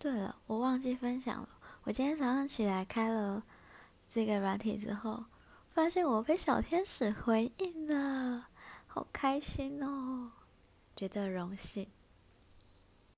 对了我忘记分享了。我今天早上起来开了这个软体之后发现我被小天使回应了好开心哦觉得荣幸。